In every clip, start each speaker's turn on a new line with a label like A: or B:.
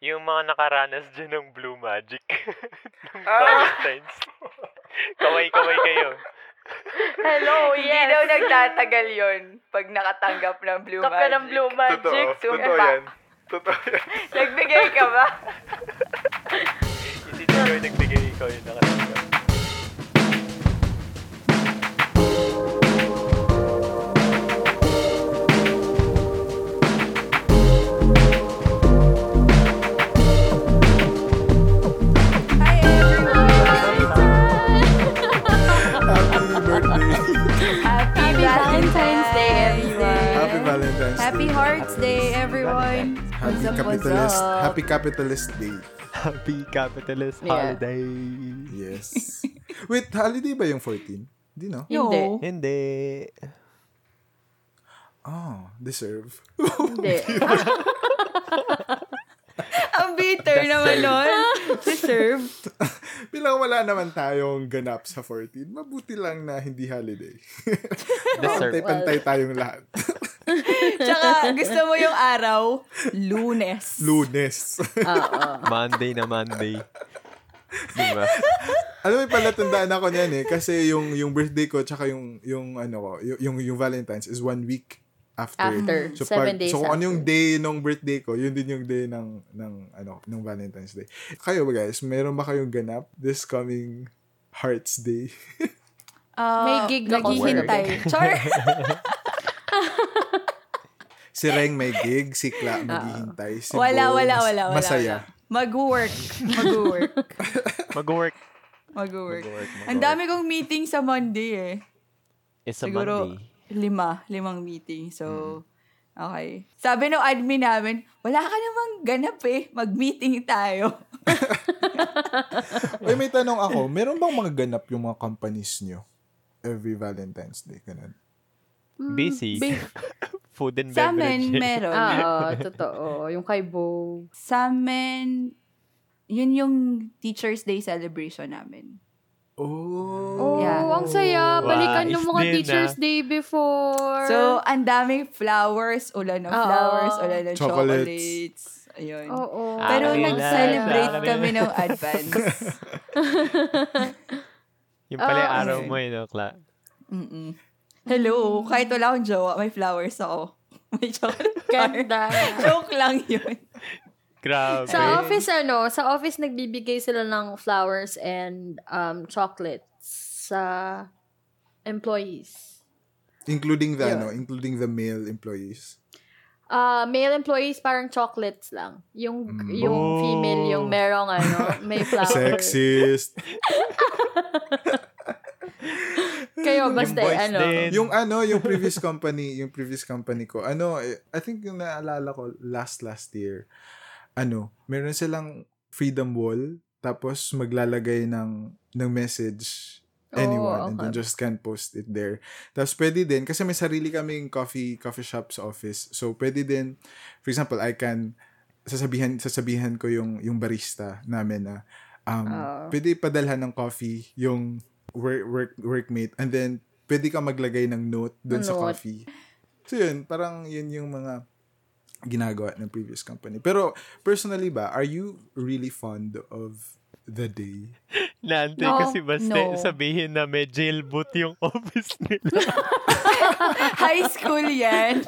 A: Yung mga nakaranas dyan ng Blue Magic. ng
B: Ah!
A: Valentine's. Kaway-kaway kayo.
C: Hello,
B: Hindi
C: yes.
B: daw nagtatagal yon pag nakatanggap ng Blue
C: Tap ka
B: Magic.
C: ng Blue Magic.
D: Totoo. Totoo yan. Totoo yan.
B: Nagbigay ka ba?
A: Hindi ikaw yung nagbigay, ikaw yung nakatanggap.
D: Happy
C: Day. Everyone!
D: Happy
B: What's
D: capitalist.
B: up?
D: Happy capitalist day.
A: Happy Capitalist
C: Yeah.
A: Holiday.
D: Yes. Wait, holiday ba yung 14? Hindi no?
C: Hindi.
A: Hindi.
D: Oh, deserve.
C: Hindi.
B: Ang bitter naman nun. Deserve.
D: Bilang wala naman tayong ganap sa 14, mabuti lang na hindi holiday.
A: Deserve.
D: Pantay-pantay tayong lahat.
B: Tsaka gusto mo yung araw, lunes.
D: Lunes.
C: Oo.
A: Monday na Monday. Diba?
D: Alam mo, palatandaan ako niyan eh. Kasi yung, yung birthday ko, tsaka yung, yung, ano ko, yung, yung, yung Valentine's is one week after.
C: After.
D: So,
C: Seven days
D: so kung ano yung day ng birthday ko, yun din yung day ng, ng, ano, ng Valentine's Day. Kayo ba guys, meron ba kayong ganap this coming Hearts Day?
B: Ah,
C: May gig ako.
B: Naghihintay. Char!
D: si Reng may gig, si Kla maghihintay, si
B: wala,
D: Bo,
B: wala, wala, wala.
D: Masaya.
B: wala. Mag-work. Mag-work.
A: Mag-work.
B: Mag-work.
A: Mag-work.
B: Ang dami kong meeting sa Monday eh.
A: It's a
B: Siguro,
A: Monday.
B: lima. Limang meeting. So, okay. Sabi ng admin namin, wala ka namang ganap eh. Mag-meeting tayo.
D: Ay, may tanong ako, meron bang mga ganap yung mga companies nyo? Every Valentine's Day, ganun.
A: Busy.
C: Bi-
A: Food and
B: Sa
A: beverage.
B: amin, meron.
C: Oo, totoo. Yung kay Bo.
B: Sa amin, yun yung Teacher's Day celebration namin.
D: Oh.
C: Oh,
B: Yeah.
C: ang saya. Balikan
A: Wow,
C: ng
A: is
C: mga
A: din,
C: Teacher's
A: ah.
C: Day before.
B: So, ang daming flowers, ulan ng
C: Oo.
B: flowers, ulan ng
D: Chocolates.
B: chocolates. Ayun.
C: Oo.
B: Pero
A: Akin na,
B: nag-celebrate
A: na.
B: kami ng advance.
A: Yung pala yung
C: Ah,
A: araw
B: okay.
A: mo yun, no, Kla.
B: Mm-mm. Hello, kahit wala akong jowa, may flowers ako. May chocolate bar.
C: Ganda.
B: Joke lang yun.
A: Grabe.
C: Sa office, ano, sa office nagbibigay sila ng flowers and um, chocolates sa employees.
D: Including the,
C: Yeah.
D: ano, including the male employees.
C: Uh, male employees parang chocolates lang. Yung
D: Mm.
C: yung
A: Oh.
C: female yung merong ano, may flowers.
D: Sexist.
C: Kayo basta
A: boys
C: ano.
A: din.
D: yung ano, yung previous company, yung previous company ko, ano, eh, I think yung naalala ko last last year, ano, meron silang freedom wall, tapos maglalagay ng, ng message anyone
C: Oh,
D: and then
C: okay.
D: just can post it there. Tapos pwede din, kasi may sarili kaming coffee coffee shop sa office. So pwede din, for example, I can sasabihan sasabihan ko yung yung barista namin na um,
C: Oo.
D: pwede padalhan ng coffee yung work, work workmate and then pwede ka maglagay ng note doon sa coffee. So yun, parang yun yung mga ginagawa ng previous company. Pero personally ba, are you really fond of the day?
A: Naantay
C: No,
A: kasi basta
B: no.
A: sabihin na may jailboot yung office nila.
B: High school yan.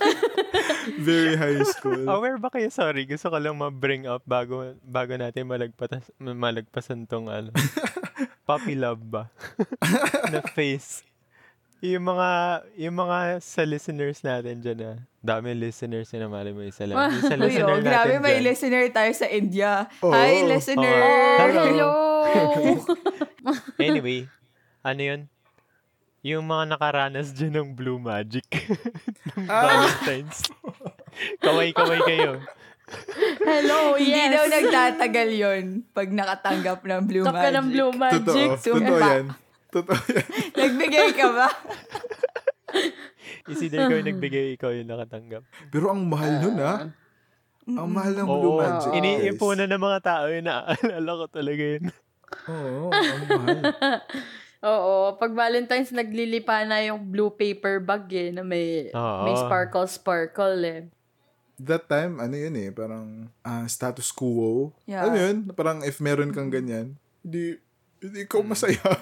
D: Very high school.
A: Aware ba kayo? Sorry, gusto ko lang ma-bring up bago bago natin malagpatas, malagpasan tong ano. Puppy love ba? na face. Yung mga, yung mga sa listeners natin dyan ah. Dami listeners na mali mo isa lang. Yung sa
B: Uy,
A: listener
B: oh, grabe,
A: natin
B: may
A: dyan.
B: listener tayo sa India.
D: Oo.
B: Hi, listener.
C: Oh, hello.
A: Anyway, ano yun? Yung mga nakaranas dyan ng Blue Magic. ng
D: Ah.
A: Valentine's. Kaway-kaway kayo.
C: hello,
B: Hindi
C: yes.
B: daw nagtatagal yon pag nakatanggap ng Blue
C: Tap ka ng
B: Magic.
C: Blue Magic.
D: Totoo. Totoo yan. Totoo yan.
B: Nagbigay ka ba?
A: Is either ikaw yung nagbigay, ikaw yung nakatanggap.
D: Pero ang mahal nun ah. Ang mahal ng Blue
A: Oo.
D: Magic.
A: Iniimpunan ng mga tao yun. Naaalala ko talaga yun.
D: Oo, ang mahal.
C: Oo, pag Valentine's naglilipa na yung blue paper bag eh, na may,
A: Oo.
C: may sparkle-sparkle eh.
D: that time, ano yun eh, parang ah, status quo.
B: Yeah.
D: Ano yun? Parang if meron kang ganyan, hindi, hindi ikaw masaya.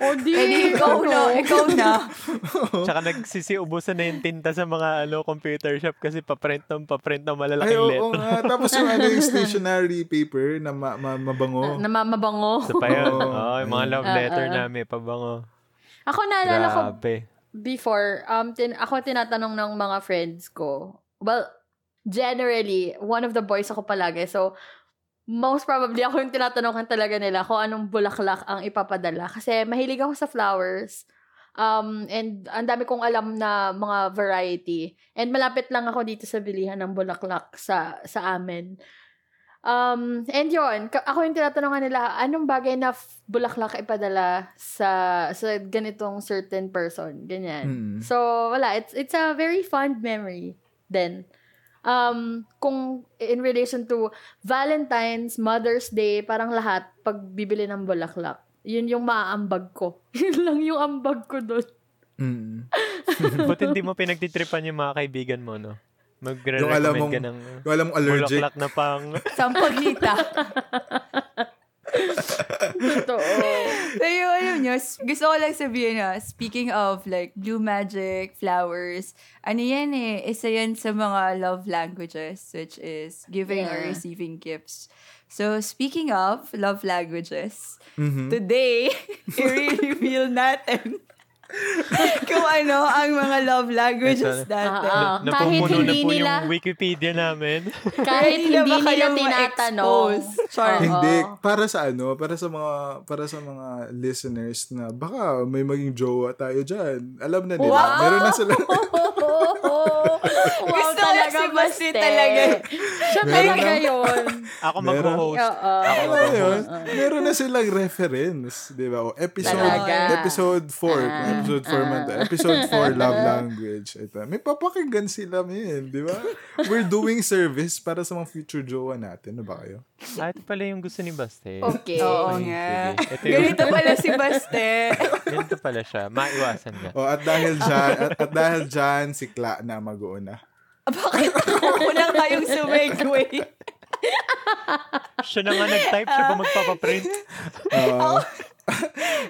C: O di,
B: Eh, di ikaw na, ikaw na.
A: Tsaka nagsisiubusan na yung tinta sa mga ano computer shop kasi paprint ng paprint ng
D: Ay,
A: malalaking
D: oo
A: letter.
D: nga. Tapos yung ano yung stationery paper na ma- ma- mabango.
C: na mabango.
A: Sa pa yun.
D: Oo.
A: Oo, yung mga love
C: Ah,
A: letter
C: ah.
A: namin, pabango.
C: Ako naalala ko before, um, tin ako tinatanong ng mga friends ko. Well, generally, one of the boys ako palagi. So, most probably ako yung tinatanungan talaga nila kung anong bulaklak ang ipapadala. Kasi mahilig ako sa flowers. Um, and ang dami kong alam na mga variety. And malapit lang ako dito sa bilihan ng bulaklak sa sa amin. Um, and ka- ako yung tinatanungan nila, anong bagay na f- bulaklak ipadala sa sa ganitong certain person, ganyan.
D: Mm.
C: So, wala, it's it's a very fond memory then. Um, kung in relation to Valentine's, Mother's Day, parang lahat, pag bibili ng bulaklak, yun yung maaambag ko. yun lang yung ambag ko doon.
D: Mm.
A: Buti hindi mo pinagtitripan yung mga kaibigan mo, no?
D: Yung alam
A: Magre-recommend
D: mong
A: ka ng
D: Yung alam mong allergic.
A: bulaklak na pang...
B: Sampagnita.
C: Totoo.
B: Pero alam nyo, s- gusto ko lang sabihin na, speaking of like blue magic, flowers, ano yan eh, isa yan sa mga love languages, which is giving or
C: Yeah.
B: receiving gifts. So, speaking of love languages,
D: Mhm.
B: today, i-reveal natin kung ano ang mga love languages natin.
C: Ah.
A: na
C: kahit
A: pumuno na
C: hindi
A: po
C: nila-
A: yung Wikipedia namin.
C: Kahit
B: Hindi
C: hindi nila
B: kayo
C: tinatanong.
B: Char.
D: Hindi, para sa ano, para sa mga para sa mga listeners na baka may maging jowa tayo diyan. Alam na nila.
C: Wow!
D: Meron na sila.
C: wow,
B: Gusto ko
C: talaga,
B: si Basti talaga.
C: Siya
D: Meron
C: talaga
D: na-
C: yun.
A: Ako mag-host. Ako mag-host.
D: Meron na silang reference, 'di ba? O episode
C: Talaga.
D: episode 4,
C: Ah.
D: Episode 4 man to. Episode 4 love language. Ito. May papakinggan sila min, 'di ba? We're doing service para sa mga future jowa natin, 'di ba kayo?
A: Ah, ito pala yung gusto ni Baste.
C: Okay.
B: Oo
A: Okay,
B: nga.
A: Ito yung,
B: Ganito pala si Baste.
A: ganito pala siya. Maiwasan ka.
D: O at dahil diyan, at, at dahil diyan si Kla na mag-uuna.
B: Bakit ako na kayong sumegway?
A: Siya na nga nag-type, siya pa magpapaprint.
D: Oo.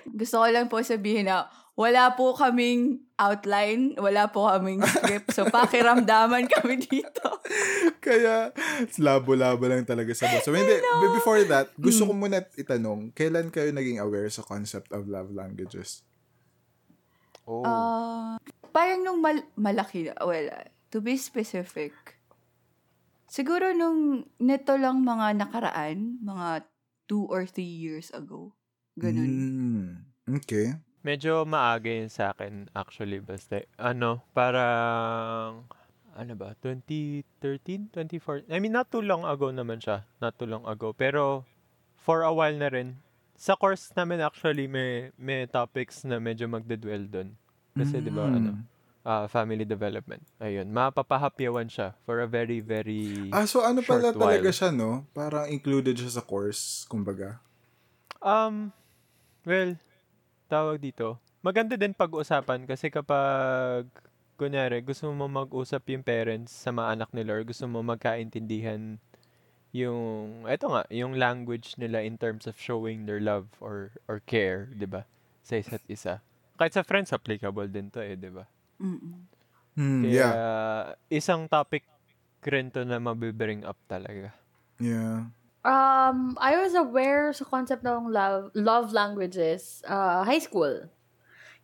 B: Gusto ko lang po sabihin na wala po kaming outline, wala po kaming script. So, pakiramdaman kami dito.
D: Kaya, labo-labo lang talaga sa boss. So, hindi, before that, gusto ko muna itanong, kailan kayo naging aware sa concept of love languages?
A: Oh.
B: Ah, parang nung mal- malaki well, uh, to be specific, siguro nung nito lang mga nakaraan, mga two or three years ago. Ganun.
D: Mm, okay.
A: Medyo maaga yun sa akin, actually, basta. Ano, parang, ano ba, 2013, 2014? I mean, not too long ago naman siya. Not too long ago. Pero, for a while na rin. Sa course namin, actually, may, may topics na medyo magdedwell doon. Kasi, di ba,
D: Mm.
A: ano, ah, family development. Ayun, mapapahapyawan siya for a very, very...
D: Ah, so ano pala
A: Short
D: talaga
A: while.
D: siya, no? Parang included siya sa course, kumbaga.
A: Um, well, tawag dito. Maganda din pag-usapan kasi kapag, kunyari, gusto mo mag-usap yung parents sa mga anak nila or gusto mo magkaintindihan yung, eto nga, yung language nila in terms of showing their love or or care, di ba? Sa isa't isa. Kahit sa friends, applicable din to eh, di ba?
B: Mm-mm.
D: Hmm,
A: Kaya,
D: yeah.
A: isang topic rin to na mabibring up talaga.
D: Yeah.
C: Um, I was aware sa concept ng love, love languages, uh, high school.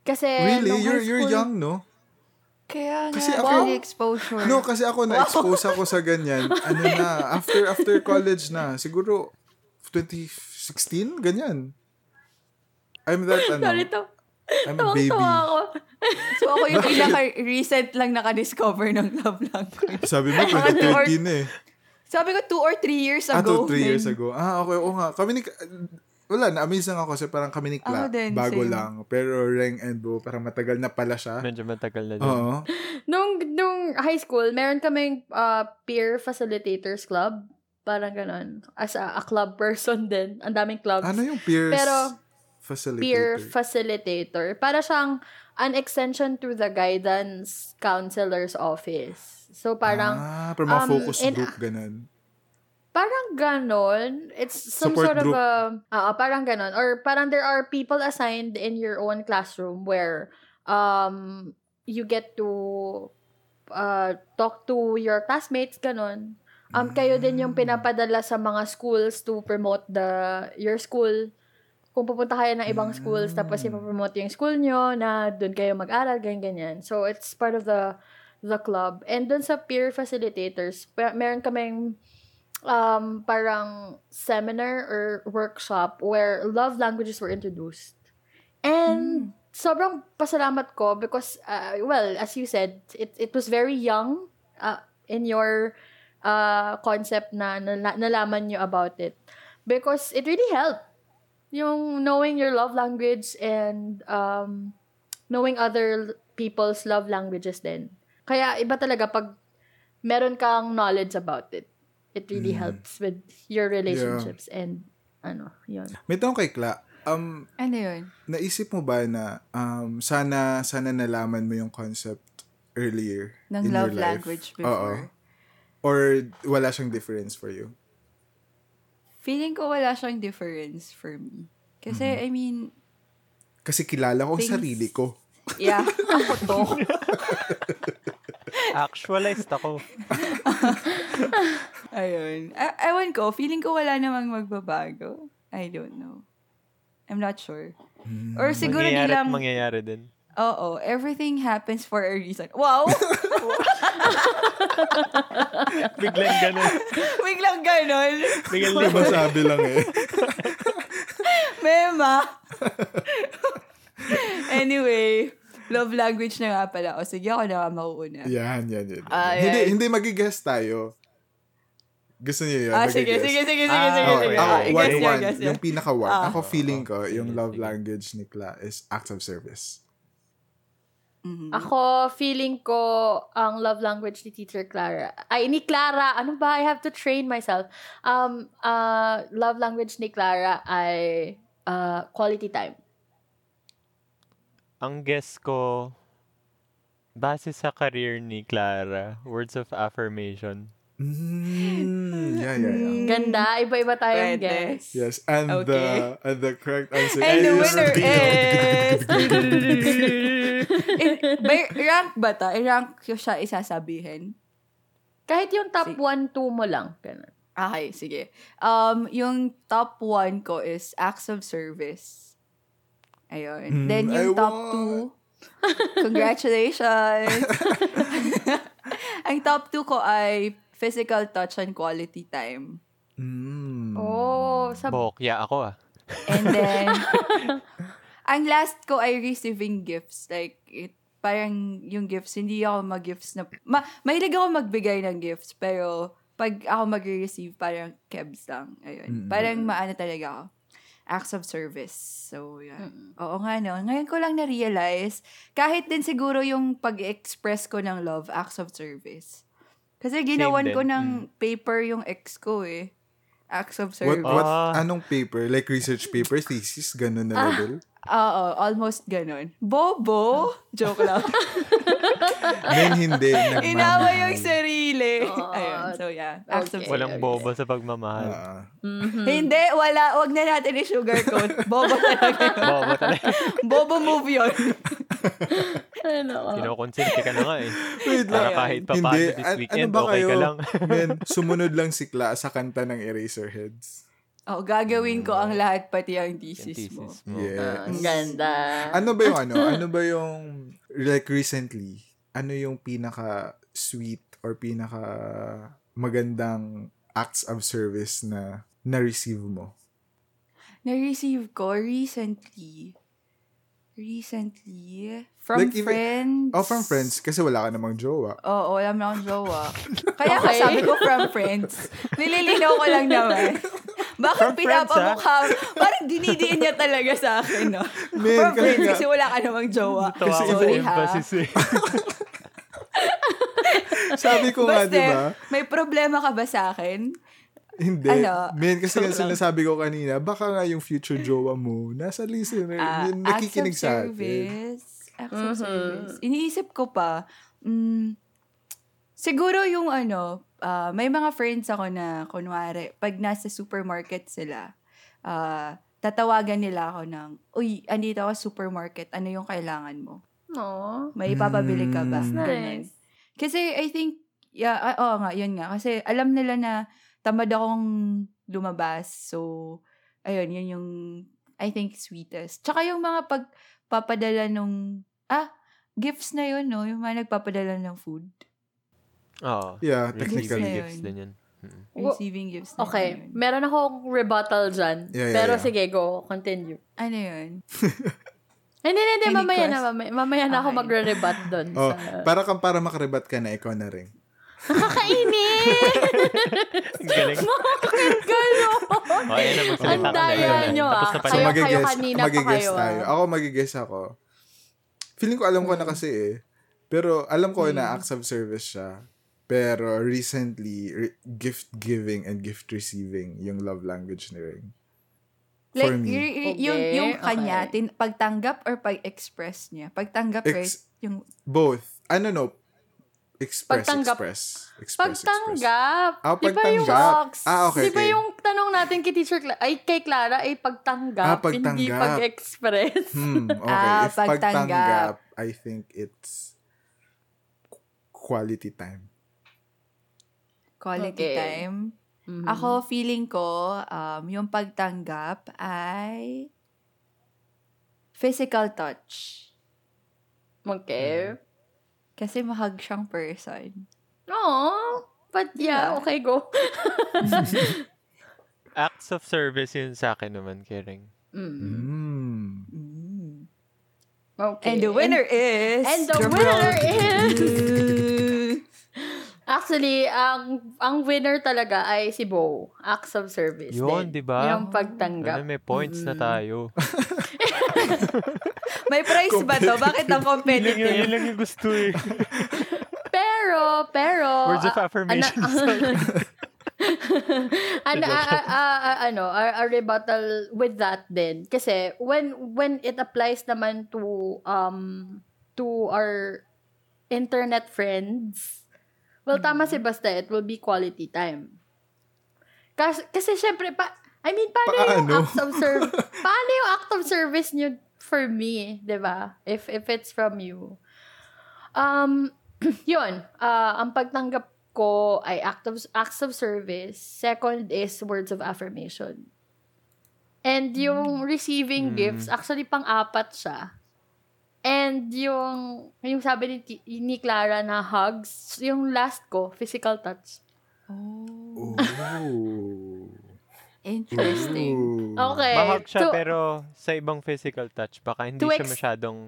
C: Kasi,
D: Really?
C: nung
D: You're,
C: high
D: you're
C: school-
D: young, no?
B: Kaya
D: Kasi
B: nga,
D: ako-
B: early exposure.
D: No, kasi ako na-expose ako sa ganyan. Ano na, after after college na. Siguro, 2016? Ganyan. I'm that, ano,
C: Sorry to.
D: I'm a baby.
C: Tawang-tawa ako.
B: So, ako yung pinaka-recent lang nakadiscover ng love language.
D: Sabi mo,
B: Mga two or-
D: 2013 eh.
B: Sabi ko, two or three years
D: Ah,
B: ago.
D: two, three years ago. Ah, okay, oo nga. Kami ni, wala, na-amaze lang ako kasi parang kami ni Kla,
B: din,
D: bago
B: same.
D: lang. Pero Reng and Bo, parang matagal na pala siya.
A: Medyo matagal na din.
D: Oo.
C: Nung, nung high school, meron kaming uh, peer facilitators club. Parang ganon. As a, a club person din. Ang daming clubs.
D: Ano yung peers
C: Pero, peer
D: Facilitator.
C: facilitator. Para siyang an extension to the guidance counselor's office. So parang
D: ah, para mga
C: um,
D: focus
C: in-
D: group, ganun.
C: Parang ganon. It's some
D: Support
C: sort
D: group.
C: of a... ah, parang ganon. Or parang there are people assigned in your own classroom where um you get to uh, talk to your classmates, ganon. Um, kayo din yung pinapadala sa mga schools to promote the your school. Kung pupunta kayo ng ibang schools, tapos
D: Mm.
C: ipapromote yung school nyo na doon kayo mag-aral, ganyan-ganyan. So, it's part of the the club. And doon sa peer facilitators, meron kaming um, parang seminar or workshop where love languages were introduced. And sobrang pasalamat ko because, uh, well, as you said, it, it was very young uh, in your uh, concept na nala- nalaman nyo about it. Because it really helped. Yung knowing your love language and um, knowing other people's love languages din. Kaya iba talaga pag meron kang knowledge about it. It really
D: Mm.
C: helps with your relationships and ano, yun.
D: May tanong kay Kla. Um,
B: Ano yun?
D: naisip mo ba na um, sana sana nalaman mo yung concept earlier
B: Ng
D: in
B: love
D: your life?
B: language
D: Oo.
B: before.
D: Or wala siyang difference for you?
B: Feeling ko wala siyang difference for me. Kasi,
D: Mm-hmm.
B: I mean,
D: Kasi kilala ko ang
B: Things-
D: sarili ko.
B: yeah, ako to.
A: Actualized ako.
B: Ayun. A- ewan ko, feeling ko wala namang magbabago. I don't know. I'm not sure. Or siguro
A: mangyayari
B: nilang,
A: mangyayari din.
B: oo, everything happens for a reason. Wow!
A: Biglang ganun.
B: Biglang ganon.
A: Biglang
D: Di ba sabi lang eh.
B: Mema. anyway, love language na nga pala. O sige, ako na mauuna.
D: Yan, yan, yan.
B: Ah,
D: hindi,
B: yan.
D: hindi mag-guess tayo. Gusto niyo yun?
B: Ah, sige,
D: Mag-guess?
B: sige, sige, sige,
A: Ah,
B: sige,
D: Ako,
B: sige.
D: ako,
B: Ah,
D: one,
B: i-guess niya,
D: one.
B: guess.
D: Yung pinaka one.
B: Ah.
D: Ako feeling ko,
A: Okay,
D: yung love language ni Kla is acts of service.
B: Mhm.
C: Ako, feeling ko ang love language ni Teacher Clara. Ay, ni Clara. Ano ba? I have to train myself. Um, uh, love language ni Clara ay uh, quality time.
A: Ang guess ko, base sa career ni Clara, words of affirmation.
D: Mm, yeah, yeah, yeah.
C: Ganda. Iba-iba tayong
B: Pwede.
C: guess.
D: Yes, and
B: Okay.
D: the and the correct answer
B: And the
D: is
B: winner
D: D.
B: is... In, by, rank ba ta? I-rank ko siya isasabihin.
C: Kahit yung top
B: Sige.
C: 1, 2 mo lang. Ganun.
B: Okay, sige. Um, yung top one ko is acts of service. Ayun.
D: Hmm,
B: Then
D: I
B: yung top
D: want.
B: two, congratulations! Ang top two ko ay physical touch and quality time.
D: Mm.
C: Oh, sa
A: Bokya ako ah.
B: And then, ang last ko ay receiving gifts. Like, it, parang yung gifts, hindi ako mag-gifts na, ma, mahilig ako magbigay ng gifts, pero pag ako mag-receive, parang kebs lang. Ayun.
D: Mm.
B: Parang maano talaga ako. Acts of service. So, yan. Oo nga, no. Ngayon ko lang na-realize, kahit din siguro yung pag-express ko ng love, acts of service. Kasi ginawan ko ng
A: Mm.
B: paper yung ex ko eh. Acts of
D: What,
B: service.
D: what,
A: Ah.
D: anong paper? Like research paper, thesis, ganun na level?
B: Oo, almost ganun. Bobo! Joke lang.
D: Men hindi. nagmamahal.
B: Inawa yung sarili.
C: Oo.
B: Ayun, so yeah. Acts of
C: Okay.
A: Walang
B: service.
A: bobo sa pagmamahal.
D: Ah.
B: Hindi, wala. Wag na natin i-sugarcoat. Bobo talaga yun.
A: bobo talaga.
B: Bobo move yun.
C: ano,
A: Kinokonsente ka na nga eh.
D: Wait
A: Para
B: Ayun.
A: kahit pa
D: Hindi.
A: this
D: An-
A: weekend,
D: ano ba
A: okay
D: kayo?
A: ka lang.
D: Men, sumunod lang si Kla sa kanta ng Eraserheads.
B: Oh, gagawin ko ang lahat pati ang
A: Yung
B: thesis mo.
A: thesis mo.
D: Yes.
C: ang ganda.
D: Ano ba yung ano? Ano ba yung, like recently, ano yung pinaka sweet or pinaka magandang acts of service na na-receive mo?
B: Na-receive ko recently. Recently. From
D: Like, even-
B: friends.
D: Oh, from friends. Kasi wala ka namang jowa.
B: Oo, wala na akong jowa. Kaya
C: Okay.
B: sabi ko from friends. Nililinaw ko lang naman. Bakit
A: From friends,
B: pinapamukha? Parang dinidiin niya talaga sa akin, no?
D: Men,
B: from
D: kasi
B: friends,
D: nga-
B: kasi wala ka namang jowa.
A: Sa
B: Sorry, ha?
A: eh.
D: Sabi ko nga,
B: Basta,
D: di ba?
B: may problema ka ba sa akin?
D: Hindi.
B: Ano?
D: Men, kasi nga sinasabi ko kanina, baka nga yung future jowa mo, nasa listener,
B: Ah,
D: yun, nakikinig sa atin.
B: service. Acts of
C: Mhm.
B: service. Iniisip ko pa, mm, siguro yung ano, ah, may mga friends ako na, kunwari, pag nasa supermarket sila, ah, tatawagan nila ako ng, uy, andito ako sa supermarket, ano yung kailangan mo?
C: No.
B: May ipapabili ka ba?
D: Mm.
C: Nice.
B: Kasi I think, yeah, ah, oo nga, yun nga. Kasi alam nila na tamad akong lumabas. So, ayun, yun yung, I think, sweetest. Tsaka yung mga pagpapadala nung, ah, gifts na yun, no? Yung mga nagpapadala ng food.
A: Oo.
D: Yeah,
A: Receiving
B: Technically.
A: gifts din yun.
B: Receiving gifts na
C: Okay,
B: yun.
C: meron akong rebuttal dyan.
D: Yeah, yeah,
C: pero
D: yeah.
C: sige, go. Continue.
B: Ano yun?
C: Hindi, hindi, hindi. Mamaya na, mamaya, mamaya na ako
B: Okay.
C: magre-rebut doon.
D: Oh,
C: sa...
D: para kang para makaribat ka na, ikaw na rin.
C: Nakakainit!
A: Ang galing.
C: Bakit gano'n?
A: Magsalita
C: Ang daya nyo,
A: Tapos
C: ah.
A: pala.
C: Kayo- kayo kanina pa kayo, ah.
D: tayo. Ako magigess ako. Feeling ko alam ko na
C: Hmm.
D: kasi eh. Pero alam ko na
B: Hmm.
D: acts of service siya. Pero recently, re- gift giving and gift receiving yung love language ni Ring. For
B: Like,
D: me.
B: y- y- yung,
C: Okay,
B: yung kanya,
C: okay.
B: tin- pagtanggap or pag-express niya? Pagtanggap, right?
D: Ex-
B: Yung,
D: Both. Ano no? Express,
C: Pagtanggap.
D: express. Express, express.
C: Pagtanggap.
D: Ah,
C: Di ba yung
D: pagtanggap.
C: box?
D: Ah, okay,
C: Di ba
D: okay.
C: yung tanong natin kay teacher Cla- ay kay Clara ay pagtanggap,
D: Ah, pagtanggap.
C: hindi pag-express.
D: Hmm, okay.
B: Ah,
D: If
B: pagtanggap.
D: pagtanggap, I think it's quality time.
B: quality
C: Okay.
B: time.
C: Mhm.
B: Ako, feeling ko, um, yung pagtanggap ay physical touch.
C: Okay.
B: Kasi mahag siyang person.
C: No. But yeah,
B: Diba?
C: okay, go.
A: Acts of service yun sa akin naman, Kering.
C: Mm.
D: Mm.
B: Mm.
C: Okay.
B: And the winner is...
C: and the winner is- Actually, ang ang winner talaga ay si Bo. Acts of service.
A: Yun,
C: din.
A: di ba?
C: Yung pagtanggap.
A: Ano, may points na
C: Mm.
A: tayo.
B: May prize ba to? Bakit ang
A: yun, lang, yun
B: competitive?
A: lang yung gusto eh.
C: Pero, pero...
A: Words of affirmation.
C: ano, ano, ah, ah, ah, ano, a, a rebuttal with that din. Kasi when when it applies naman to um to our internet friends, well, tama si Basta, it will be quality time. Kasi, kasi syempre, pa, I mean, paano, yung
D: Paano?
C: act of service, paano yung act of service nyo for me, di ba? If, if it's from you. Um, yun, ah, ang pagtanggap ko ay act of, acts of service. Second is words of affirmation. And yung receiving
A: Mm.
C: gifts, actually pang-apat siya. And yung, yung sabi ni, ni Clara na hugs, yung last ko, physical touch.
B: Oh,
D: Oh.
B: Interesting.
D: Ooh.
C: Okay.
A: Mahag siya,
C: to,
A: pero sa ibang physical touch, baka hindi
C: To
A: siya
C: ex-
A: masyadong,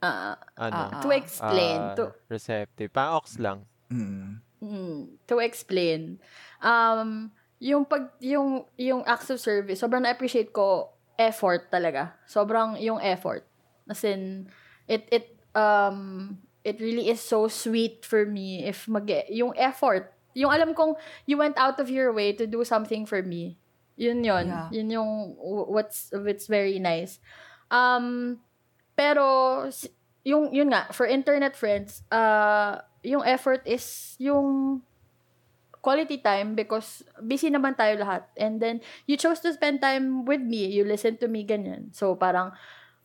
C: ah,
A: ano,
B: Ah,
C: to explain,
A: ah,
C: to,
A: receptive. Pa-ox lang.
D: Mm.
C: Mm, to explain. Um, yung pag yung yung acts of service, sobrang na-appreciate ko effort talaga. Sobrang yung effort. As in it it um it really is so sweet for me if mag yung effort. Yung alam kong you went out of your way to do something for me. Yun yun.
B: Yeah.
C: Yun yung what's what's very nice. Um pero yung yun nga for internet friends, uh yung effort is yung quality time because busy naman tayo lahat. And then, you chose to spend time with me. You listen to me, ganyan. So, parang,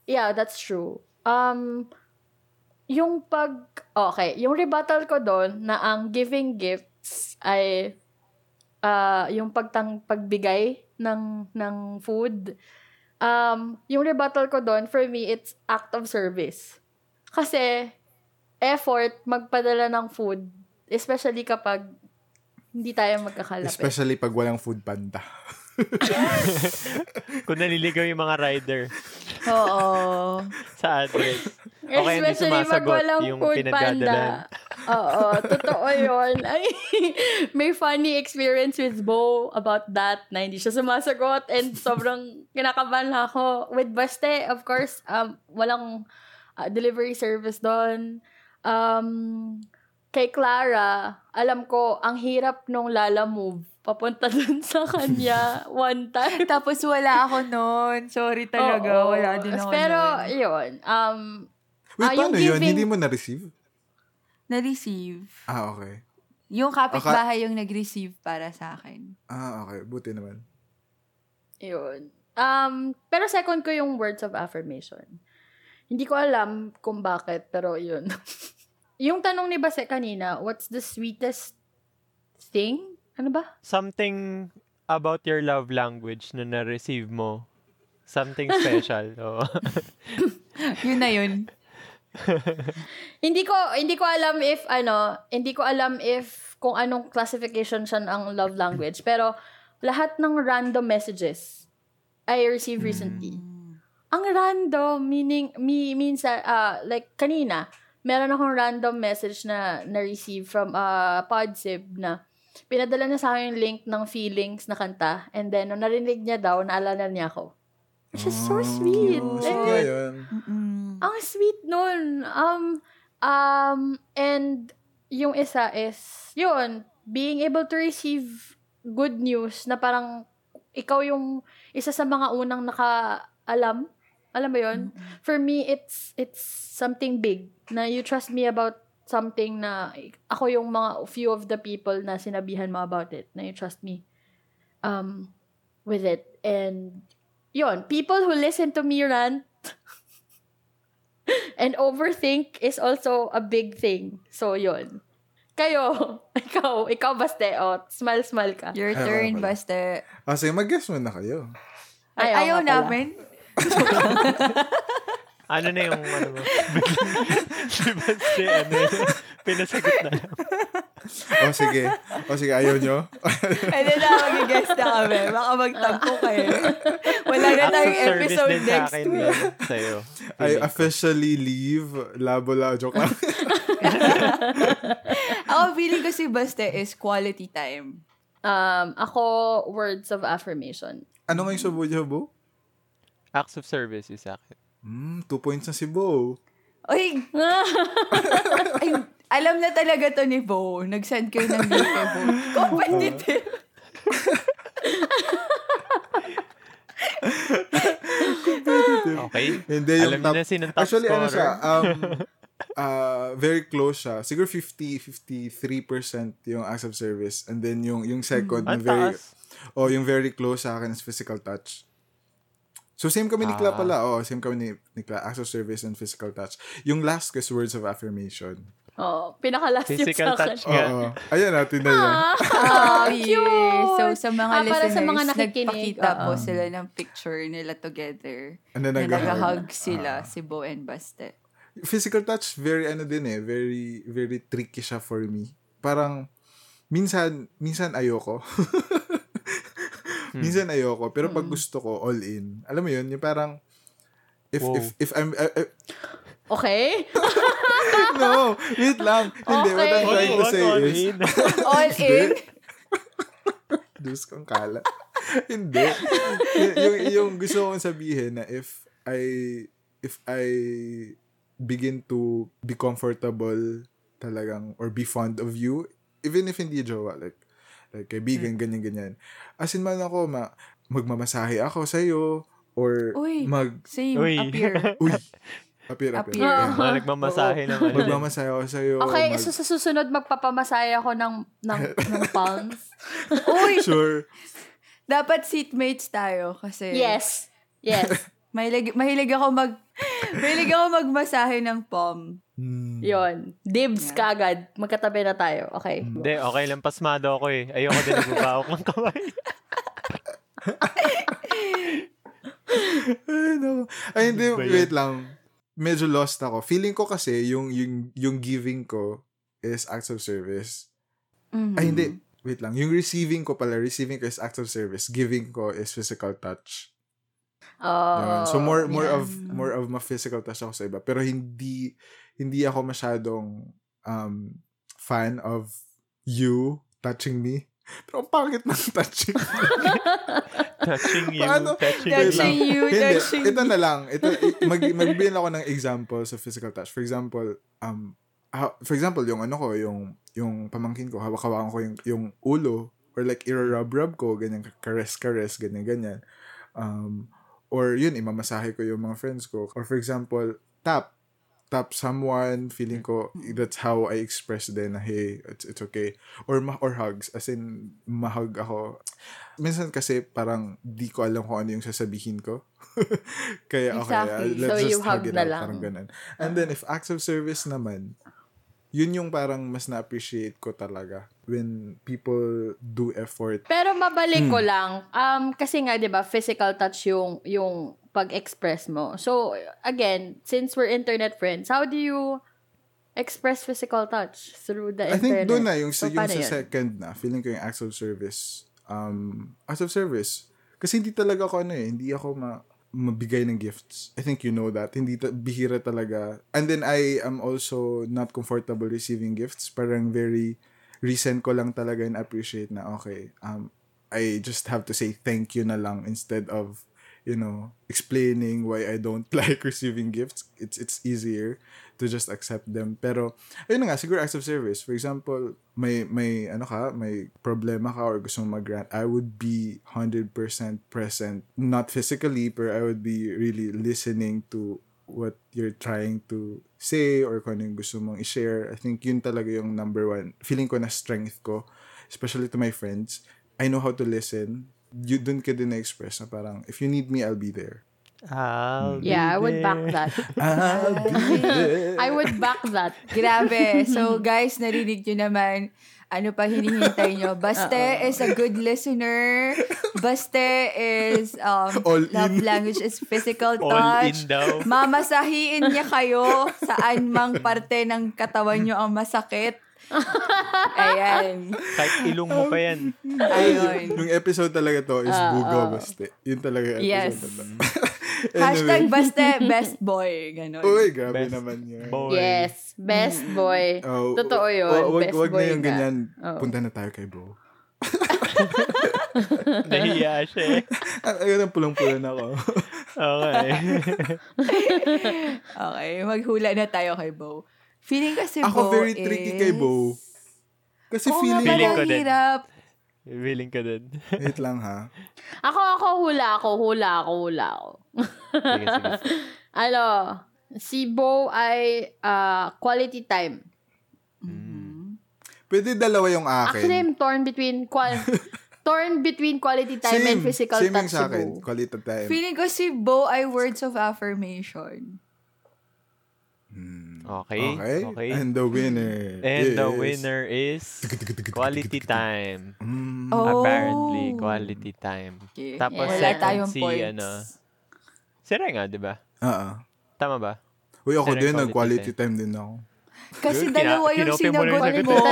C: yeah, that's true. Um, yung pag, okay, yung rebuttal ko doon na ang giving gifts ay ah yung pagtang pagbigay ng ng food. Um, yung rebuttal ko doon, for me, it's act of service. Kasi, effort magpadala ng food, especially kapag hindi tayo magkakalapit.
D: Especially pag walang food panda.
A: Kung naliligaw yung mga rider
B: Oo.
A: sa address. O kaya hindi sumasagot yung pinagdadalan.
C: Oo, totoo yun. Ay, may funny experience with Bo about that na hindi siya sumasagot and sobrang kinakabahan na ako. With Baste, of course, um, walang uh, delivery service doon. Um, kay Clara, alam ko, ang hirap nung Lala Move papunta dun sa kanya one time.
B: Tapos wala ako noon. Sorry talaga.
C: Oo.
B: Wala din ako
C: Pero,
B: nun.
C: yun. Um,
D: Wait,
C: yung
D: paano yun?
C: giving-
D: Hindi mo na-receive?
B: Na-receive.
D: Ah, okay.
B: Yung kapitbahay yung nag-receive para sa akin.
D: Ah, okay. Buti naman.
C: yun. Um, pero second ko yung words of affirmation. Hindi ko alam kung bakit, pero yun. yung tanong ni Base kanina, what's the sweetest thing? Ano ba?
A: Something about your love language na na-receive mo. Something special. Oo.
B: Yun na yun.
C: Hindi ko hindi ko alam if ano, hindi ko alam if kung anong classification siya ng love language, pero lahat ng random messages I received recently. Ang random, meaning, mi, minsan, ah, like, kanina, meron akong random message na na-receive from uh, Podsib na pinadala na sa akin yung link ng feelings na kanta. And then, nung narinig niya daw, naalala niya ako. Which is so sweet.
D: Oh,
C: Eh,
D: sweet nga yun.
C: Ang sweet nun. Um, um, and yung isa is, yun, being able to receive good news na parang ikaw yung isa sa mga unang nakaalam. Alam mo yun? For me, it's it's something big na you trust me about something na ako yung mga few of the people na sinabihan mo about it na you trust me um with it and yun people who listen to me rant and overthink is also a big thing so yun kayo ikaw ikaw baste oh smile smile ka
B: Your
D: Ay,
B: turn. Baste.
D: Ah, sige, mag-guess mo na kayo.
B: Ay,
C: Ayaw
B: ayaw namin.
A: ano na yung ano mo? Di ba si ano yun? Pinasagot na lang.
D: O, sige. O, sige, ayaw nyo?
B: Hindi na, mag-guess na kami. Baka magtampo kayo. Wala na tayong episode
A: sa
B: next
A: akin
B: week.
A: sa'yo.
D: I officially leave. Labo la, joke lang.
B: Ako, feeling ko si Baste is quality time.
C: um ako words of affirmation
D: ano nga yung sabi niyo, Bo?
A: Acts of service yung sa akin.
D: Hmm, two points na si Bo.
B: Uy! Ay, alam na talaga to ni Bo. Nag-send kayo ng link kay Bo. Competitive.
A: Okay?
D: Hindi, yung
A: Alam
D: top...
A: na sinong top
D: Actually, ano
A: scorer.
D: siya, um, uh, very close siya. Siguro 50, 53% yung acts of service. And then yung yung second, na
A: Ang
D: very,
A: taas.
D: oh, yung very close sa akin is physical touch. So, same kami ni Kla
A: Ah.
D: pala. Oh, same kami ni, ni Kla. Acts of service and physical touch. Yung last ko is words of affirmation.
C: oh pinaka-last
A: Physical
C: sa akin
A: touch.
D: Oo. Ayan natin na yan.
B: Ah,
C: cute.
B: yes. So, sa mga
C: Ah, para
B: listeners,
C: sa mga nakikinig,
B: nagpakita po
C: oo.
B: sila ng picture nila together.
D: Ano
B: Na
D: nag-hug.
B: nag-hug sila,
D: Ah.
B: si Bo and Baste.
D: physical touch, very ano din eh, very, very tricky siya for me. Parang, minsan, minsan ayoko. minsan ayoko, pero pag gusto ko, all in. Alam mo yun, yung parang, if,
A: Wow.
D: if, if I'm, uh, uh,
C: okay
D: no, wait lang. Hindi, what I'm
C: Okay.
D: trying to say
A: all
D: is,
A: in?
B: All in?
D: Diyos kong kala. Hindi. Y- yung, yung gusto kong sabihin na if I, if I begin to be comfortable talagang, or be fond of you, even if hindi jowa, like, like kaibigan, ganyan, ganyan. As in man ako, ma, magmamasahe ako sa'yo, or
B: Uy.
D: mag,
B: Same,
A: Uy.
B: appear.
D: uy, appear, appear.
B: Appear.
D: Yeah.
A: Mga nagmamasahe ng ano.
D: Magmamasahe ako sa'yo.
C: okay
D: mag-
C: so sa susunod magpapamasaya ako ng ng, ng palms
B: Uy!
D: sure.
B: Dapat seatmates tayo kasi
C: yes yes
B: mahilig, mahilig ako mag mahilig ako magmasahe ng palm.
D: Hmm.
C: yon dibs
B: Yeah.
C: kagad magkatabi na tayo okay
A: Hindi, okay lang. Pasmado ako eh. Ayoko din nagbabawak ng kamay.
D: Ay, no. Ay, hindi,
A: Ba yan?
D: wait lang. Medyo lost ako. Feeling ko kasi, yung, yung, yung giving ko is acts of service.
B: Mhm.
D: Ay, hindi. Wait lang. Yung receiving ko pala, receiving ko is acts of service. Giving ko is physical touch.
C: oh
D: Yun. So, more, more
C: yeah.
D: of, more of ma-physical touch ako sa iba. Pero hindi, hindi ako masyadong um, fan of you touching me. Pero ang pangit ng touching.
A: touching you.
D: Paano?
A: Touching,
B: Touching
A: you.
B: you,
D: Hindi,
B: touching
D: ito na lang. Ito, mag, magbigyan ako ng example sa physical touch. For example, um, ha- for example, yung ano ko, yung, yung pamangkin ko, hawak-hawakan ko yung, yung ulo or like irarub-rub ko, ganyan, kares-kares, ganyan-ganyan. Um, or yun, imamasahe ko yung mga friends ko. Or for example, tap. Tap someone, feeling ko, that's how I express din na, hey, it's, it's okay. Or, ma- or hugs, as in, mahug ako. Minsan kasi parang di ko alam kung ano yung sasabihin ko. Kaya okay,
B: Exactly.
D: uh, let's
C: So,
D: just
C: you
D: hug
C: hug
D: it
C: na
D: out.
C: lang.
D: Parang ganun. And then, if acts of service naman, yun yung parang mas na-appreciate ko talaga when people do effort.
C: Pero mabalik
D: Hmm.
C: ko lang, um, kasi nga, di ba, physical touch yung, yung pag-express mo. So, again, since we're internet friends, how do you express physical touch through the
D: I think
C: internet?
D: doon na, yung,
C: So,
D: yung sa
C: yun?
D: second na, feeling ko yung acts of service. Um, acts of service. Kasi hindi talaga ako ano eh, hindi ako ma mabigay ng gifts. I think you know that. Hindi ta- bihira talaga. And then I am also not comfortable receiving gifts. Parang very recent ko lang talaga and appreciate na okay, um, I just have to say thank you na lang instead of you know, explaining why I don't like receiving gifts. It's it's easier to just accept them. Pero ayun nga, siguro acts of service. For example, may may ano ka, may problema ka or gusto mong mag-grant, I would be 100% present. Not physically, but I would be really listening to what you're trying to say or kung ano yung gusto mong i-share. I think yun talaga yung number one. Feeling ko na strength ko, especially to my friends. I know how to listen. You dun ka din na-express na parang, if you need me, I'll be there.
A: I'll be
C: Yeah, I would back that.
D: I'll be there.
C: I would back that.
B: Grabe. So, guys, narinig nyo naman, ano pa hinihintay nyo. Baste is a good listener. Baste is, um,
D: All
B: love
D: in.
B: language is physical
A: All
B: touch.
A: in daw.
B: Mamasahiin niya kayo saan mang parte ng katawan nyo ang masakit. Ayan.
A: Kahit ilong mo pa yan.
B: Ayun.
D: Yung episode talaga to is
C: Ah,
D: Buga
C: ah.
D: Baste. Yun talaga yung
B: Yes.
D: episode na to.
B: Hashtag
D: anyway.
B: baste, best boy. Ganon.
D: Uy, grabe
A: Best
D: naman yun.
A: boy.
C: Yes, best boy.
D: Oh,
C: Totoo yun.
D: wa- Wag,
C: best
D: wag
C: boy
D: na yung ganyan.
C: Oo.
D: Punta na tayo kay bro.
A: Nahiya siya eh.
D: Ah, Ayun, ang pulang-pulan ako.
A: Okay.
B: Okay, maghula na tayo kay Bo. Feeling kasi
D: ako
B: Bo
D: very tricky
B: is...
D: kay Bo. Kasi
B: Oo
D: feeling
A: Feeling ko din.
B: hirap.
A: Willing ka din.
D: Wait lang ha.
C: Ako, ako, hula ako, hula ako, hula ako.
A: Sige, sige.
C: ano, si Bo ay ah, quality time.
B: Mm.
D: Pwede dalawa yung
C: Actually,
D: akin.
C: I'm torn between qual torn between quality time and physical
D: same yung
C: touch si
D: sa
C: Bo.
D: akin. Quality time.
B: Feeling ko si Bo ay words of affirmation.
D: Hmm.
A: Okay.
D: Okay.
A: Okay.
D: And the winner
A: And the
D: is-
A: winner is quality time.
D: Mm.
B: Oh.
A: Apparently, quality time.
B: Okay.
A: Tapos
C: Wala
A: second si,
B: points.
A: ano, si Renga, di ba?
D: Oo.
A: Tama ba?
D: Uy, ako
A: Sir,
D: din,
A: quality
D: nag-quality time din ako.
B: Kasi
A: Good.
B: dalawa
A: Kina-
B: yung sinagot mo.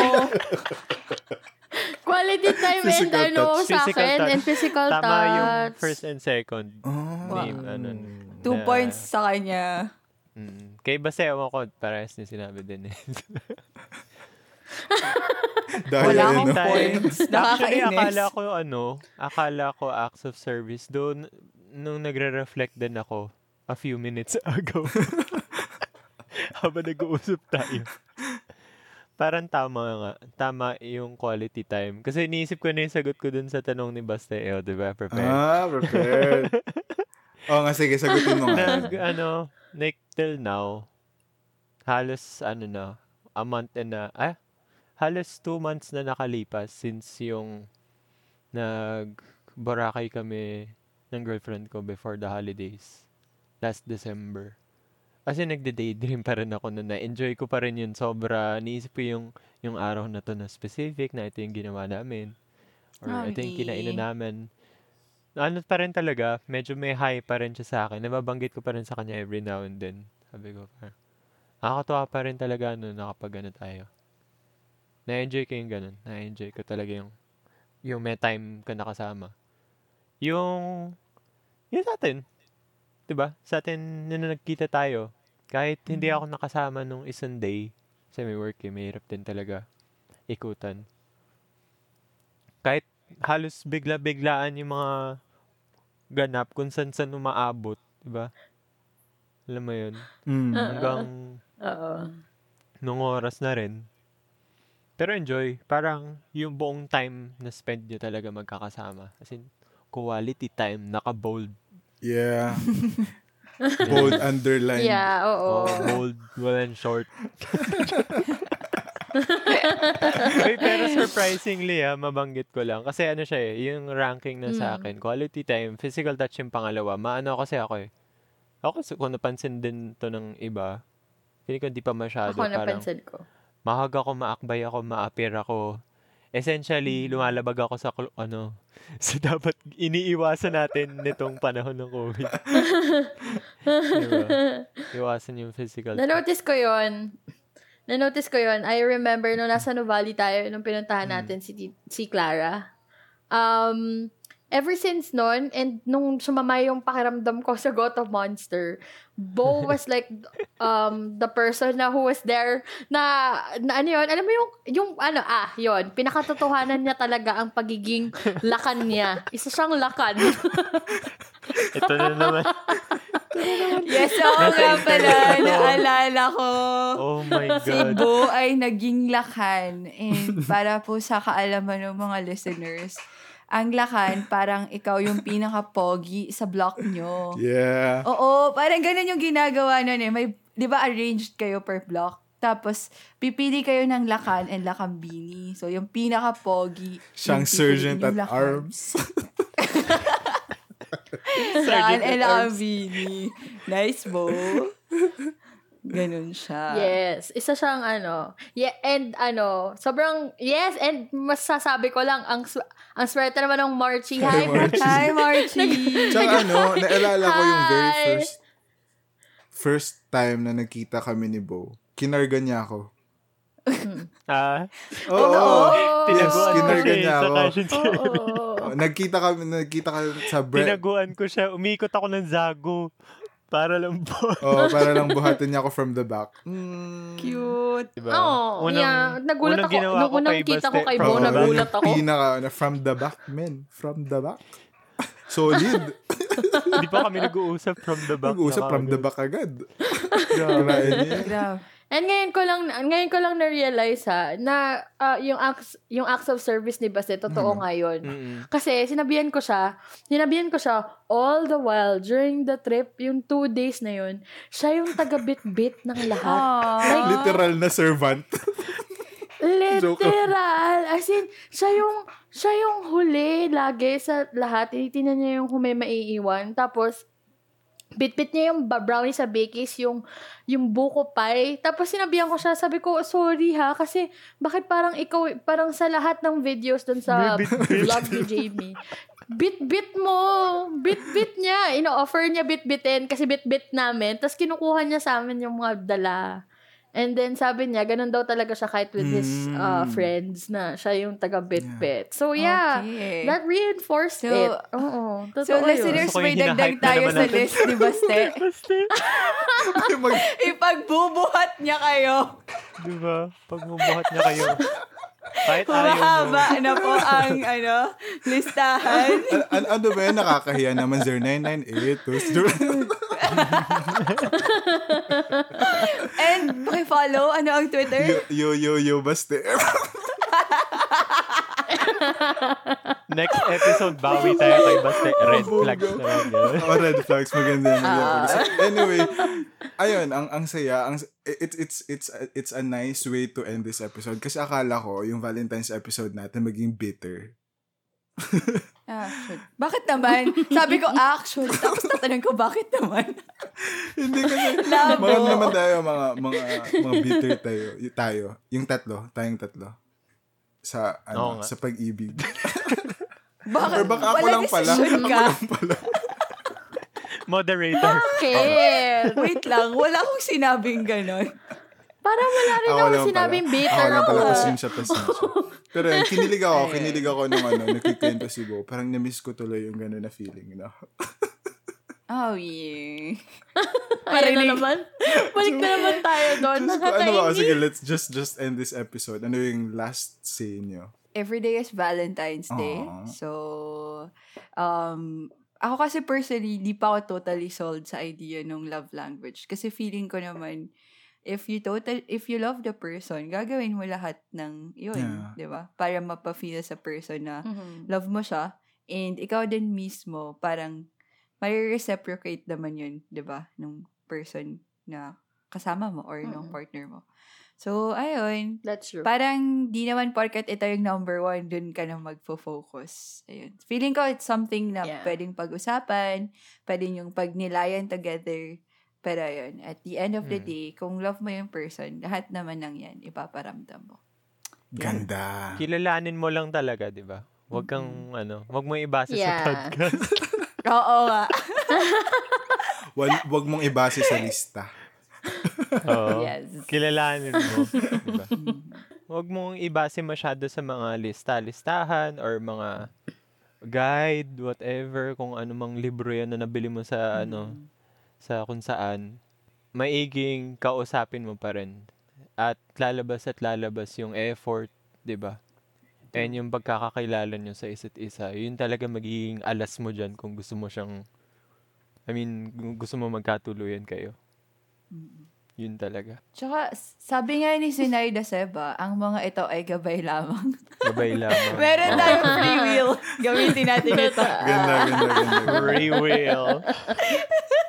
C: Quality time and
D: Physical
C: ano
D: touch.
C: sa
A: Physical
C: akin
A: touch.
C: and physical
A: Tama
C: touch.
A: yung first and second.
D: Oh.
A: Name, ano,
B: Two
A: na-
B: points sa kanya.
A: Mm. Kay Base, ewan ko, parehas niya sinabi din eh.
D: Dahil
B: Wala
D: ano,
B: akong
A: Tayo.
B: points.
A: Actually,
B: Nakakainis.
A: akala ko ano, akala ko acts of service. Doon, nung nagre-reflect din ako a few minutes ago. Habang nag-uusap tayo. Parang tama nga. Tama yung quality time. Kasi iniisip ko na yung sagot ko dun sa tanong ni Basta Eo, di ba? Prepare.
D: Ah, prepared. Oo nga, sige, sagutin mo nga.
A: Nag, ano, like, till now, halos, ano na, a month and a, ah, halos two months na nakalipas since yung nag Boracay kami ng girlfriend ko before the holidays. Last December. Kasi nagde-daydream pa rin ako na na-enjoy ko pa rin yun. Sobra, niisip ko yung, yung araw na to na specific na ito yung ginawa namin. Or ito yung kinainan namin. Ano pa rin talaga, medyo may high pa rin siya sa akin. Nababanggit ko pa rin sa kanya every now and then. Sabi ko, parang, nakakatuwa pa rin talaga no, nakapag ano tayo. Na-enjoy ko yung ganun. Na-enjoy ko talaga yung, yung may time ka nakasama. Yung, yung sa atin, 'di ba? Sa atin, nung nagkita tayo, kahit hindi ako nakasama nung isang day, kasi may work eh, mahirap din talaga ikutan. Kahit halos bigla-biglaan yung mga ganap kung saan-saan umaabot, 'di ba? Alam mo 'yun.
D: Mm.
C: Ah.
A: Hanggang
C: Oo.
A: nung oras na rin, Pero enjoy. Parang yung buong time na spend nyo talaga magkakasama. As in, quality time. Naka-bold.
D: Yeah. Bold underline.
C: Yeah, oo.
A: Oh, bold, walang short. Uy, pero surprisingly, ah, mabanggit ko lang. Kasi ano siya eh, yung ranking na sa
C: Mm.
A: akin, quality time, physical touch yung pangalawa. Maano kasi ako eh. Ako kasi kung napansin din to ng iba, hindi ko hindi pa masyado.
C: Ako
A: parang
C: napansin ko.
A: mahag ako, maakbay ako, maapir ako. Essentially,
C: Mm.
A: lumalabag ako sa, kul- ano, so dapat iniiwasan natin nitong panahon ng COVID. diba? Iwasan yung physical.
C: Na-notice ko yon Na-notice ko yon I remember nung nasa Nuvali tayo, nung pinuntahan
A: Hmm.
C: natin si, si Clara. Um, ever since nun, and nung sumama yung pakiramdam ko sa Goto Monster, Bo was like um the person na who was there na, na ano yun, alam mo yung, yung ano, ah, yon pinakatotohanan niya talaga ang pagiging lakan niya. Isa siyang lakan.
A: Ito na naman.
B: Yes, oo
A: Nasa
B: nga pala. Naalala ko.
A: Oh my
B: Si
A: God.
B: Bo ay naging lakan. And para po sa kaalaman ng mga listeners, ang lakan, parang ikaw yung pinaka-pogi sa block nyo.
D: Yeah.
B: Oo, parang ganun yung ginagawa nun eh. May, di ba, arranged kayo per block. Tapos, pipili kayo ng lakan and lakambini. So, yung pinaka-pogi.
D: Siyang
B: yung
D: at
B: lakan.
D: arms.
A: Sergeant
B: and lakambini. Nice, Bo. Ganun siya.
C: Yes, isa siyang ano. Yeah, and ano, sobrang yes and masasabi ko lang ang sw- ang swerte naman ng Marchie. Hi,
D: Hi, Marchie.
B: Hi, Marchie.
D: Tsaka ano, naalala ko yung very first first time na nagkita kami ni Bo. Kinarga niya ako.
A: Ah,
D: Oo.
C: Oo.
A: tinaguan ko
D: kinarga
A: eh,
D: niya ako.
C: Oo.
D: Oh, nagkita kami, nagkita kami sa bread.
A: Tinaguan ko siya. Umikot ako ng Zago. Para lang po.
D: oh, para lang buhatin niya ako from the back. Mm.
B: Cute.
A: Diba?
C: Oo, yeah. Nagulat
A: unang
C: ako.
A: ginawa
C: Nung
A: ko
C: unang
A: kay
C: kita ko kay Bo, nagulat ako.
D: Pinaka, na, from the back, men. From the back. Solid.
A: Hindi pa kami nag-uusap from the back.
D: Nag-uusap from the back agad.
A: Grabe.
B: Grabe.
C: And ngayon ko lang ngayon ko lang na-realize ha na ah, yung acts yung acts of service ni Baste totoo
D: Mm.
C: nga yun.
A: Mm-mm.
C: Kasi sinabihan ko siya, sinabihan ko siya all the while during the trip, yung two days na yun, siya yung taga-bit-bit ng lahat.
B: Aww.
D: Literal na servant.
C: Literal. As in, siya yung, siya yung huli lagi sa lahat. Tinitingnan niya yung kung may maiiwan. Tapos, bit-bit niya yung brownie sa bakies, yung, yung buko pie. Tapos sinabihan ko siya, sabi ko, sorry ha, kasi bakit parang ikaw, parang sa lahat ng videos dun sa vlog ni Jamie, bit-bit mo, bit-bit niya, ino-offer niya bit-bitin kasi bit-bit namin, tapos kinukuha niya sa amin yung mga dala. And then sabi niya, ganun daw talaga siya kahit with his uh,
D: Mm.
C: friends na siya yung taga-bit-bit. So yeah,
B: Okay.
C: that reinforced
B: So-
C: it. Oo,
B: So,
C: yun.
B: listeners, may dagdag
A: na
B: tayo sa
A: natin.
B: list ni Baste.
A: Baste.
B: Ipagbubuhat niya kayo.
A: Diba? Pag mabuhat niya kayo. Kahit
B: Mahaba na po ang ano, listahan.
D: a- a- ano ba yan? Nakakahiya naman. 0998.
B: And follow ano ang Twitter?
D: yo, yo, yo, yo, baste.
A: Next episode, bawi tayo kay Baste. Red flags naman yun.
D: oh, red flags. Maganda yan. maganda. Anyway, ayun, ang ang saya, ang it's it's it's it's a nice way to end this episode kasi akala ko yung Valentine's episode natin maging bitter.
B: Actually. Bakit naman? Sabi ko, actually. Tapos tatanong ko, bakit naman?
D: Hindi kasi
B: Labo.
D: mga naman tayo mga mga mga bitter tayo, y- tayo. Yung tatlo, tayong tatlo. Sa
A: Oo
D: ano,
A: nga.
D: sa pag-ibig.
B: Bakit?
D: Or baka ako
B: Wala
D: lang pala.
B: desisyon
D: Ako
B: ka.
D: lang pala.
A: Moderator.
C: Bakit?
B: Wait lang, wala akong sinabing ganon.
C: Parang wala rin
D: Ako
C: ako
D: lang
C: sinabing
D: pala.
C: bitter
D: Ako lang pala
C: ako.
D: pasensya, pasensya. Pero yun, kinilig ako, kinilig ako nung ano, nagkikwento si Bo. Parang na-miss ko tuloy yung gano'n na feeling, no?
B: Oh, yeah.
C: Ayun na naman. Balik na naman tayo doon.
D: Ko, ano ba? Sige, let's just just end this episode. Ano yung last say nyo?
B: Every day is Valentine's Day.
D: Aw.
B: So, um, ako kasi personally, di pa ako totally sold sa idea ng love language. Kasi feeling ko naman, if you total if you love the person, gagawin mo lahat ng yun,
D: Yeah.
B: 'di ba? Para mapa-feel sa person na
C: Mhm.
B: love mo siya and ikaw din mismo parang may-reciprocate naman yun, 'di ba? Nung person na kasama mo or nung
C: Mm.
B: partner mo. So, ayun.
C: That's true.
B: Parang di naman porket ito yung number one, dun ka na magfo-focus. Ayun. Feeling ko it's something na
C: Yeah.
B: pwedeng pag-usapan, pwedeng yung pagnilayan together. Pero ayun, at the end of the
A: Mm.
B: day, kung love mo yung person, lahat naman ng yan, ipaparamdam mo.
D: Ganda.
A: Kilalanin mo lang talaga, di ba? Huwag kang, ano, huwag mo ibase
C: Yeah.
A: sa podcast.
B: Oo nga.
D: Wag, wag mong ibase sa lista.
A: Oo.
B: yes.
A: Kilalanin mo. diba? Huwag mong ibase masyado sa mga lista-listahan or mga guide, whatever, kung ano mang libro yan na nabili mo sa ano, sa kung saan, maiging kausapin mo pa rin. At lalabas at lalabas yung effort, di ba? And yung pagkakakilala nyo sa isa't isa, yun talaga magiging alas mo dyan kung gusto mo siyang, I mean, gusto mo magkatuluyan kayo. Yun talaga.
B: Tsaka, sabi nga ni Sinaida Seba, ang mga ito ay gabay lamang.
A: Gabay lamang.
B: Meron tayong free will. Gamitin natin ito.
D: Ganda, ganda, ganda.
A: Free will.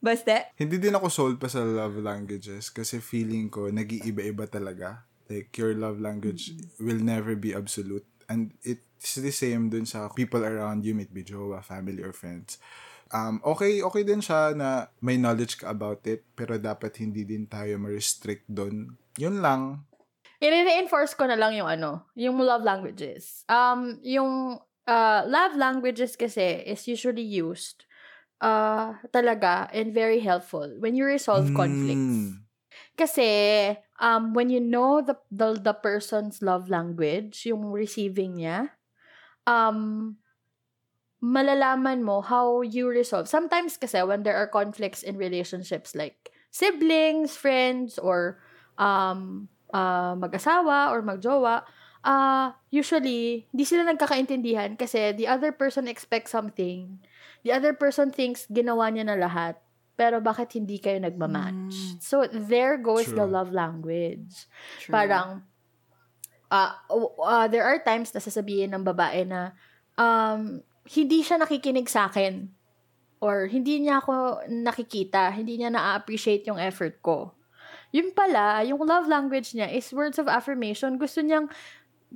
B: Basta,
D: Hindi din ako sold pa sa love languages kasi feeling ko nag-iiba-iba talaga. Like, your love language will never be absolute. And it's the same dun sa people around you, may it be jowa, family, or friends. Um, okay, okay din siya na may knowledge ka about it, pero dapat hindi din tayo ma-restrict dun. Yun lang.
C: I-reinforce ko na lang yung ano, yung love languages. Um, yung uh, love languages kasi is usually used uh, talaga and very helpful when you resolve conflicts.
D: Mm.
C: Kasi um, when you know the, the the person's love language, yung receiving niya, um, malalaman mo how you resolve. Sometimes kasi when there are conflicts in relationships like siblings, friends, or um, uh, mag-asawa or magjowa, uh, usually, hindi sila nagkakaintindihan kasi the other person expects something. The other person thinks ginawa niya na lahat. Pero bakit hindi kayo nagmamatch?
B: Mm.
C: So, there goes the
D: True.
C: love language.
B: True.
C: Parang, uh, uh, there are times na sasabihin ng babae na, um, hindi siya nakikinig sa akin. Or, hindi niya ako nakikita. Hindi niya na-appreciate yung effort ko. Yun pala, yung love language niya is words of affirmation. Gusto niyang,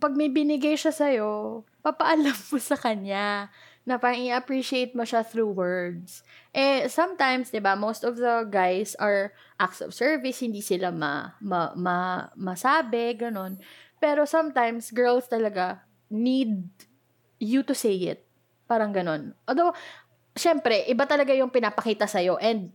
C: pag may binigay siya sa'yo, papaalam mo sa kanya na parang i-appreciate mo siya through words. Eh, sometimes, di ba, most of the guys are acts of service, hindi sila ma, ma, ma, masabi, ganun. Pero sometimes, girls talaga need you to say it. Parang ganun. Although, syempre, iba talaga yung pinapakita sa'yo and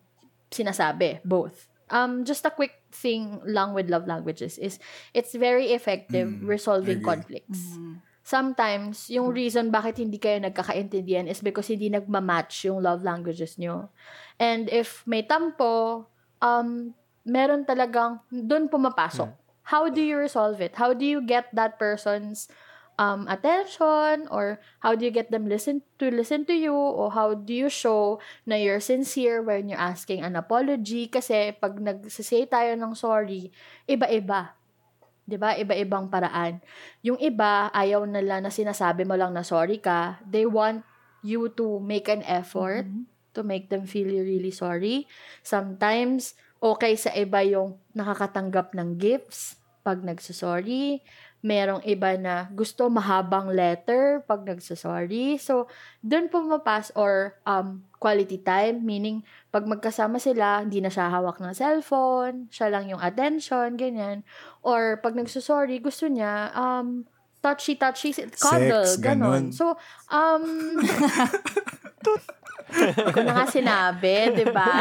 C: sinasabi, both. Um, just a quick thing lang with love languages is it's very effective
D: Mm,
C: resolving
D: agree.
C: conflicts.
B: Mhm.
C: Sometimes, yung reason bakit hindi kayo nagkakaintindihan is because hindi nagmamatch yung love languages nyo. And if may tampo, um, meron talagang, doon pumapasok. How do you resolve it? How do you get that person's um, attention? Or how do you get them listen to listen to you? Or how do you show na you're sincere when you're asking an apology? Kasi pag nagsasay tayo ng sorry, iba-iba. 'di ba? Iba-ibang paraan. Yung iba, ayaw nila na sinasabi mo lang na sorry ka. They want you to make an effort
B: Mhm.
C: to make them feel you really sorry. Sometimes, okay sa iba yung nakakatanggap ng gifts pag nagsasorry. Merong iba na gusto mahabang letter pag nagsasorry. So, doon pumapas or um, quality time, meaning pag magkasama sila, hindi na siya hawak ng cellphone, siya lang yung attention, ganyan. Or pag nagsasorry, gusto niya, um, touchy-touchy, cuddle,
D: Sex,
C: ganon.
D: ganon.
C: So, um, ko na nga sinabi, di ba?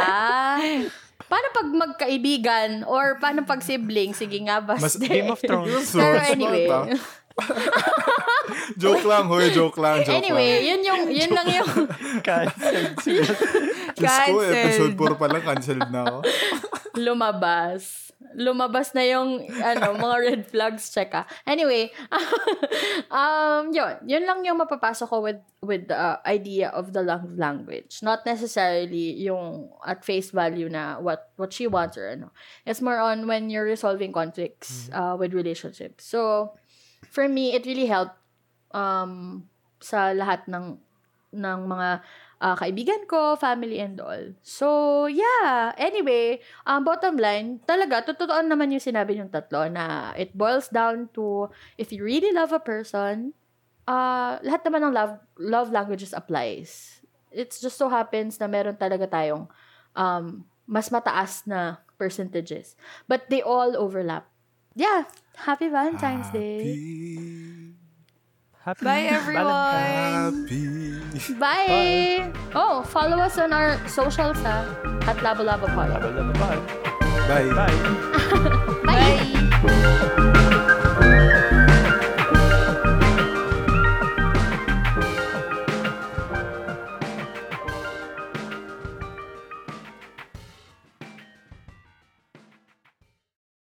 C: Paano pag magkaibigan or paano pag sibling? Sige nga, basta.
D: Mas-
A: Game of Thrones.
C: Pero
D: Smart,
C: anyway.
D: joke lang, hoy, joke lang, joke
C: anyway,
D: lang.
C: yun yung, yun lang yung,
A: Cancelled sila.
D: Diyos ko, episode 4 pa lang, cancelled na ako.
C: lumabas. Lumabas na yung ano, mga red flags check ah. Anyway, um yun, yun lang yung mapapasok ko with with the uh, idea of the love language. Not necessarily yung at face value na what what she wants or ano. It's more on when you're resolving conflicts uh, with relationships. So for me, it really helped um sa lahat ng ng mga uh, kaibigan ko, family and all. So, yeah. Anyway, um, bottom line, talaga, totoo naman yung sinabi yung tatlo na it boils down to if you really love a person, uh, lahat naman ng love, love languages applies. It just so happens na meron talaga tayong um, mas mataas na percentages. But they all overlap. Yeah. Happy Valentine's Day.
A: Happy
B: Bye, everyone!
D: Happy.
C: Bye! Oh, follow us on our socials ha. At Labo Labo Pod.
A: Labo, labo, bye.
D: Bye.
A: Bye.
C: Bye!
B: Bye!